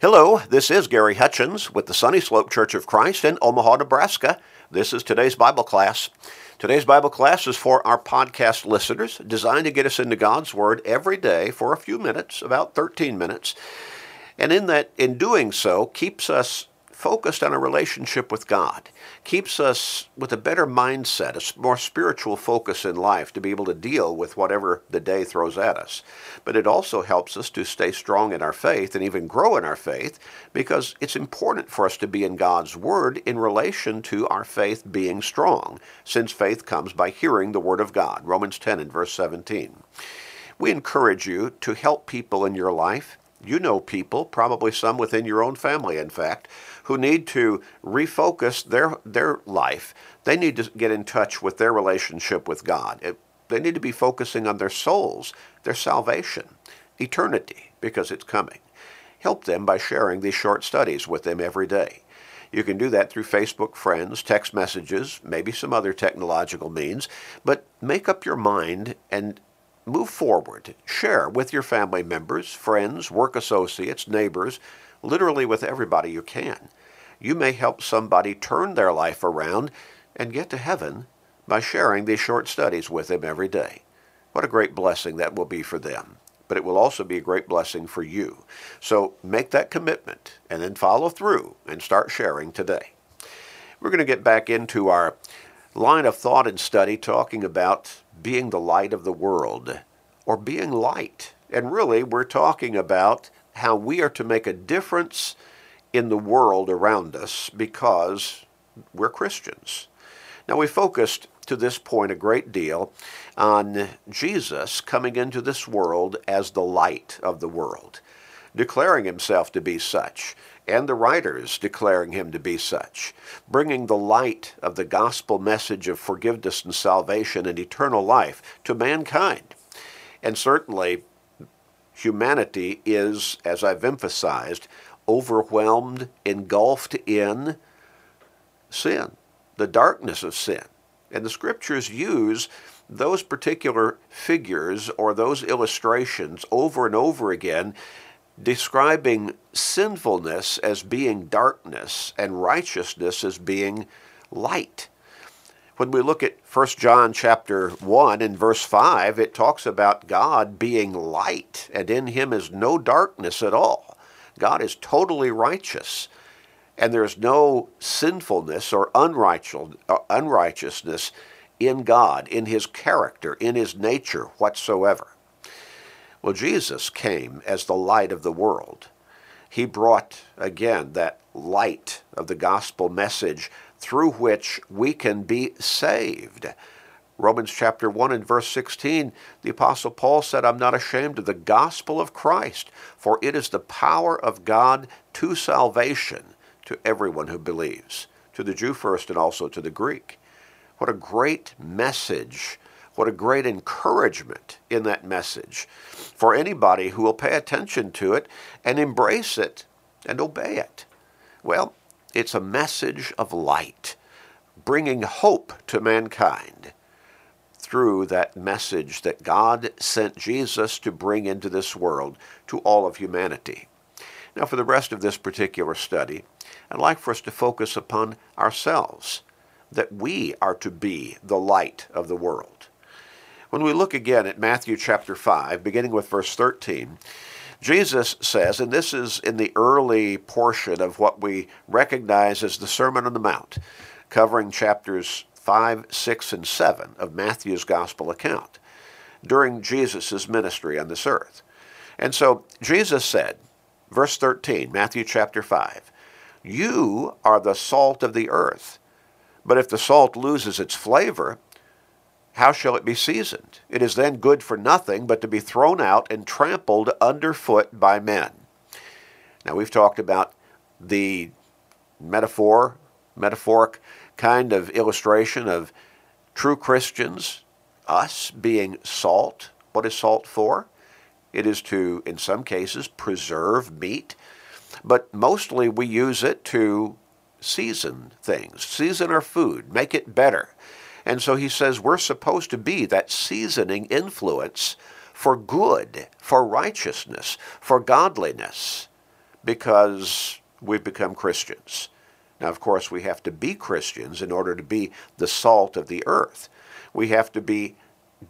Hello, this is Gary Hutchins with the Sunny Slope Church of Christ in Omaha, Nebraska. This is today's Bible class. Today's Bible class is for our podcast listeners, designed to get us into God's Word every day for a few minutes, about 13 minutes. And in that, in doing so, keeps us focused on a relationship with God, keeps us with a better mindset, a more spiritual focus in life to be able to deal with whatever the day throws at us. But it also helps us to stay strong in our faith and even grow in our faith because it's important for us to be in God's Word in relation to our faith being strong, since faith comes by hearing the Word of God. Romans 10 and verse 17. We encourage you to help people in your life. You know people, probably some within your own family, in fact, who need to refocus their, their life. They need to get in touch with their relationship with God. It, they need to be focusing on their souls, their salvation, eternity, because it's coming. Help them by sharing these short studies with them every day. You can do that through Facebook friends, text messages, maybe some other technological means, but make up your mind and move forward. Share with your family members, friends, work associates, neighbors, literally with everybody you can you may help somebody turn their life around and get to heaven by sharing these short studies with them every day. What a great blessing that will be for them. But it will also be a great blessing for you. So make that commitment and then follow through and start sharing today. We're going to get back into our line of thought and study talking about being the light of the world or being light. And really, we're talking about how we are to make a difference in the world around us because we're Christians. Now, we focused to this point a great deal on Jesus coming into this world as the light of the world, declaring himself to be such, and the writers declaring him to be such, bringing the light of the gospel message of forgiveness and salvation and eternal life to mankind. And certainly, humanity is, as I've emphasized, overwhelmed, engulfed in sin, the darkness of sin. And the scriptures use those particular figures or those illustrations over and over again, describing sinfulness as being darkness and righteousness as being light. When we look at 1 John chapter 1 and verse 5, it talks about God being light, and in him is no darkness at all. God is totally righteous, and there's no sinfulness or uh, unrighteousness in God, in his character, in his nature whatsoever. Well, Jesus came as the light of the world. He brought, again, that light of the gospel message through which we can be saved. Romans chapter 1 and verse 16, the Apostle Paul said, I'm not ashamed of the gospel of Christ, for it is the power of God to salvation to everyone who believes, to the Jew first and also to the Greek. What a great message. What a great encouragement in that message for anybody who will pay attention to it and embrace it and obey it. Well, it's a message of light, bringing hope to mankind through that message that God sent Jesus to bring into this world to all of humanity. Now, for the rest of this particular study, I'd like for us to focus upon ourselves, that we are to be the light of the world. When we look again at Matthew chapter 5, beginning with verse 13, Jesus says, and this is in the early portion of what we recognize as the Sermon on the Mount, covering chapters 5, 6, and 7 of Matthew's gospel account during Jesus' ministry on this earth. And so Jesus said, verse 13, Matthew chapter 5, You are the salt of the earth, but if the salt loses its flavor, how shall it be seasoned? It is then good for nothing but to be thrown out and trampled underfoot by men. Now we've talked about the metaphor, metaphoric kind of illustration of true Christians, us being salt. What is salt for? It is to, in some cases, preserve meat, but mostly we use it to season things, season our food, make it better. And so he says we're supposed to be that seasoning influence for good, for righteousness, for godliness. because we've become Christians. Now, of course, we have to be Christians in order to be the salt of the earth. We have to be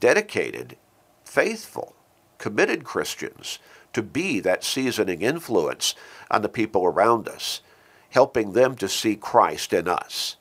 dedicated, faithful, committed Christians to be that seasoning influence on the people around us, helping them to see Christ in us.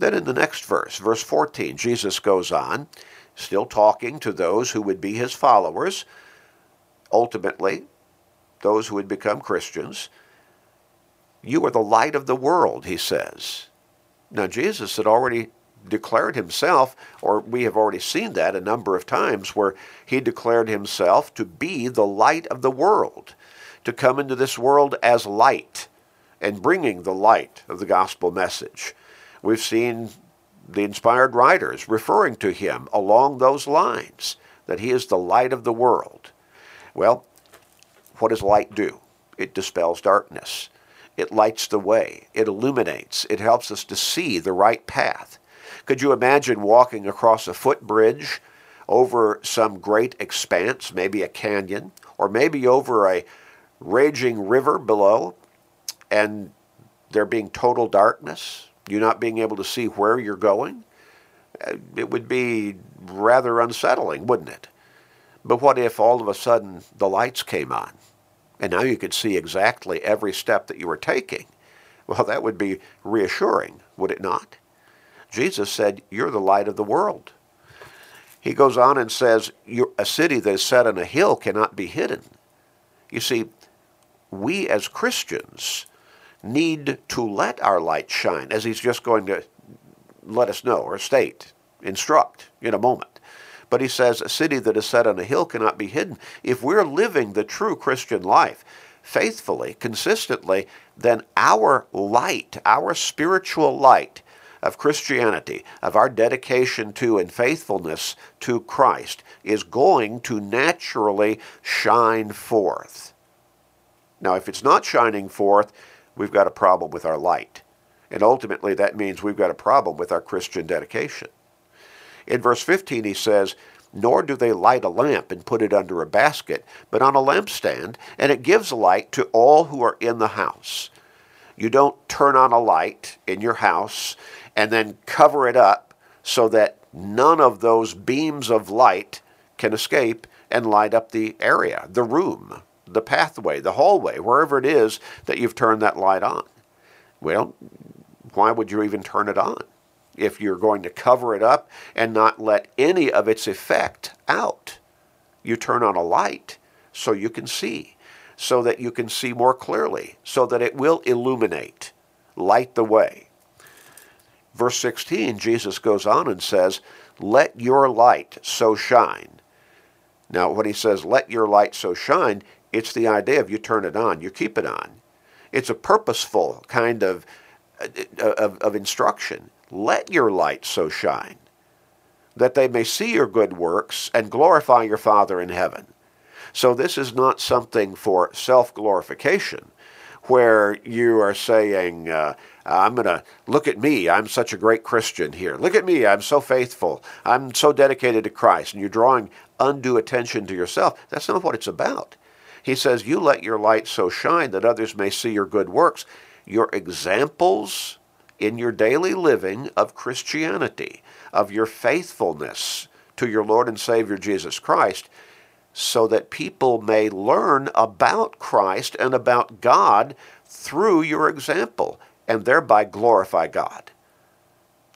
Then in the next verse, verse 14, Jesus goes on, still talking to those who would be his followers, ultimately, those who would become Christians. You are the light of the world, he says. Now, Jesus had already declared himself, or we have already seen that a number of times, where he declared himself to be the light of the world, to come into this world as light and bringing the light of the gospel message. We've seen the inspired writers referring to him along those lines, that he is the light of the world. Well, what does light do? It dispels darkness. It lights the way. It illuminates. It helps us to see the right path. Could you imagine walking across a footbridge over some great expanse, maybe a canyon, or maybe over a raging river below, and there being total darkness, you not being able to see where you're going? It would be rather unsettling, wouldn't it? But what if all of a sudden the lights came on and now you could see exactly every step that you were taking? Well, that would be reassuring, would it not? Jesus said, You're the light of the world. He goes on and says, A city that is set on a hill cannot be hidden. You see, we as Christians need to let our light shine, as he's just going to let us know or state, instruct in a moment. But he says, A city that is set on a hill cannot be hidden. If we're living the true Christian life faithfully, consistently, then our light, our spiritual light, of Christianity, of our dedication to and faithfulness to Christ, is going to naturally shine forth. Now, if it's not shining forth, we've got a problem with our light. And ultimately, that means we've got a problem with our Christian dedication. In verse 15, he says, Nor do they light a lamp and put it under a basket, but on a lampstand, and it gives light to all who are in the house. You don't turn on a light in your house and then cover it up so that none of those beams of light can escape and light up the area, the room, the pathway, the hallway, wherever it is that you've turned that light on. Well, why would you even turn it on if you're going to cover it up and not let any of its effect out? You turn on a light so you can see, so that you can see more clearly, so that it will illuminate, light the way. Verse 16, Jesus goes on and says, Let your light so shine. Now, when he says, Let your light so shine, it's the idea of you turn it on, you keep it on. It's a purposeful kind of, uh, of, of instruction. Let your light so shine that they may see your good works and glorify your Father in heaven. So, this is not something for self glorification where you are saying, uh, I'm going to look at me. I'm such a great Christian here. Look at me. I'm so faithful. I'm so dedicated to Christ. And you're drawing undue attention to yourself. That's not what it's about. He says, You let your light so shine that others may see your good works. Your examples in your daily living of Christianity, of your faithfulness to your Lord and Savior Jesus Christ, so that people may learn about Christ and about God through your example and thereby glorify God.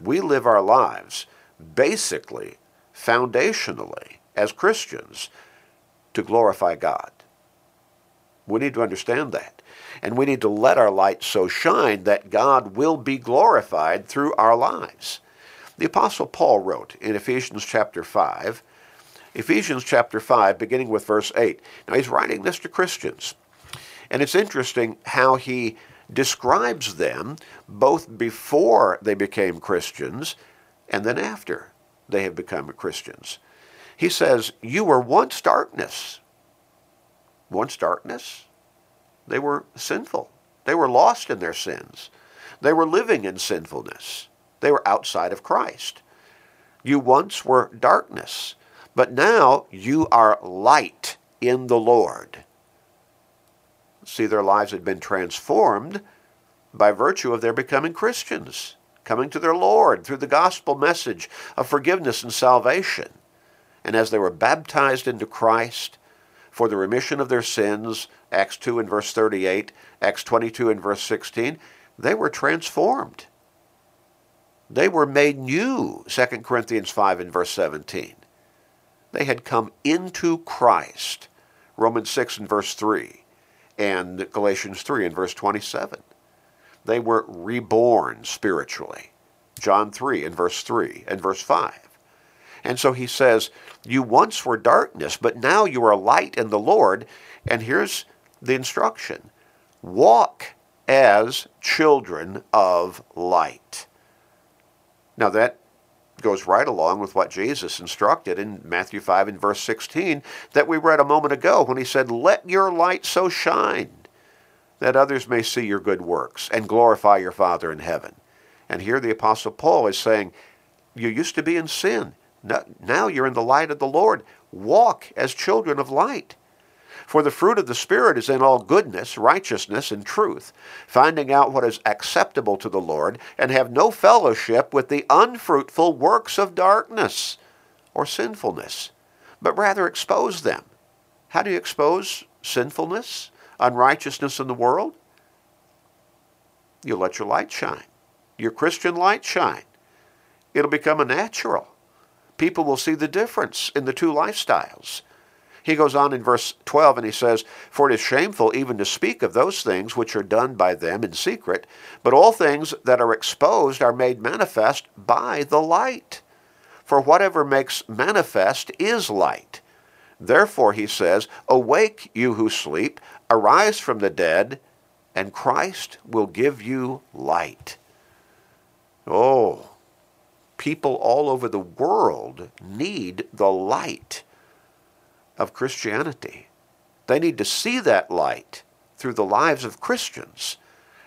We live our lives basically, foundationally, as Christians, to glorify God. We need to understand that. And we need to let our light so shine that God will be glorified through our lives. The Apostle Paul wrote in Ephesians chapter 5, Ephesians chapter 5, beginning with verse 8. Now he's writing this to Christians. And it's interesting how he describes them both before they became Christians and then after they have become Christians. He says, You were once darkness. Once darkness? They were sinful. They were lost in their sins. They were living in sinfulness. They were outside of Christ. You once were darkness, but now you are light in the Lord. See, their lives had been transformed by virtue of their becoming Christians, coming to their Lord through the gospel message of forgiveness and salvation. And as they were baptized into Christ for the remission of their sins, Acts 2 and verse 38, Acts 22 and verse 16, they were transformed. They were made new, 2 Corinthians 5 and verse 17. They had come into Christ, Romans 6 and verse 3, and Galatians 3 and verse 27. They were reborn spiritually, John 3 and verse 3 and verse 5. And so he says, You once were darkness, but now you are light in the Lord. And here's the instruction walk as children of light. Now that goes right along with what Jesus instructed in Matthew 5 and verse 16 that we read a moment ago when he said, Let your light so shine that others may see your good works and glorify your Father in heaven. And here the Apostle Paul is saying, You used to be in sin. Now you're in the light of the Lord. Walk as children of light. For the fruit of the Spirit is in all goodness, righteousness, and truth, finding out what is acceptable to the Lord, and have no fellowship with the unfruitful works of darkness or sinfulness, but rather expose them. How do you expose sinfulness, unrighteousness in the world? You let your light shine, your Christian light shine. It'll become a natural. People will see the difference in the two lifestyles. He goes on in verse 12 and he says, For it is shameful even to speak of those things which are done by them in secret, but all things that are exposed are made manifest by the light. For whatever makes manifest is light. Therefore, he says, Awake, you who sleep, arise from the dead, and Christ will give you light. Oh, people all over the world need the light of Christianity. They need to see that light through the lives of Christians,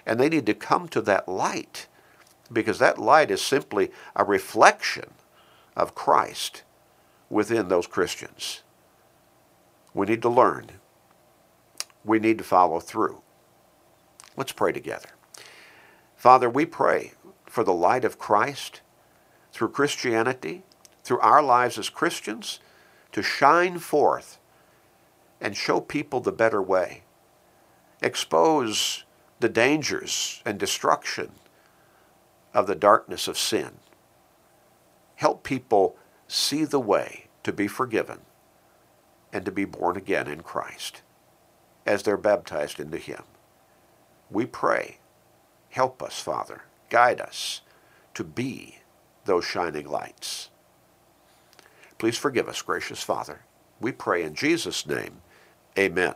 and they need to come to that light because that light is simply a reflection of Christ within those Christians. We need to learn. We need to follow through. Let's pray together. Father, we pray for the light of Christ through Christianity, through our lives as Christians, to shine forth and show people the better way, expose the dangers and destruction of the darkness of sin, help people see the way to be forgiven and to be born again in Christ as they're baptized into Him. We pray, help us, Father, guide us to be those shining lights. Please forgive us, gracious Father. We pray in Jesus' name. Amen.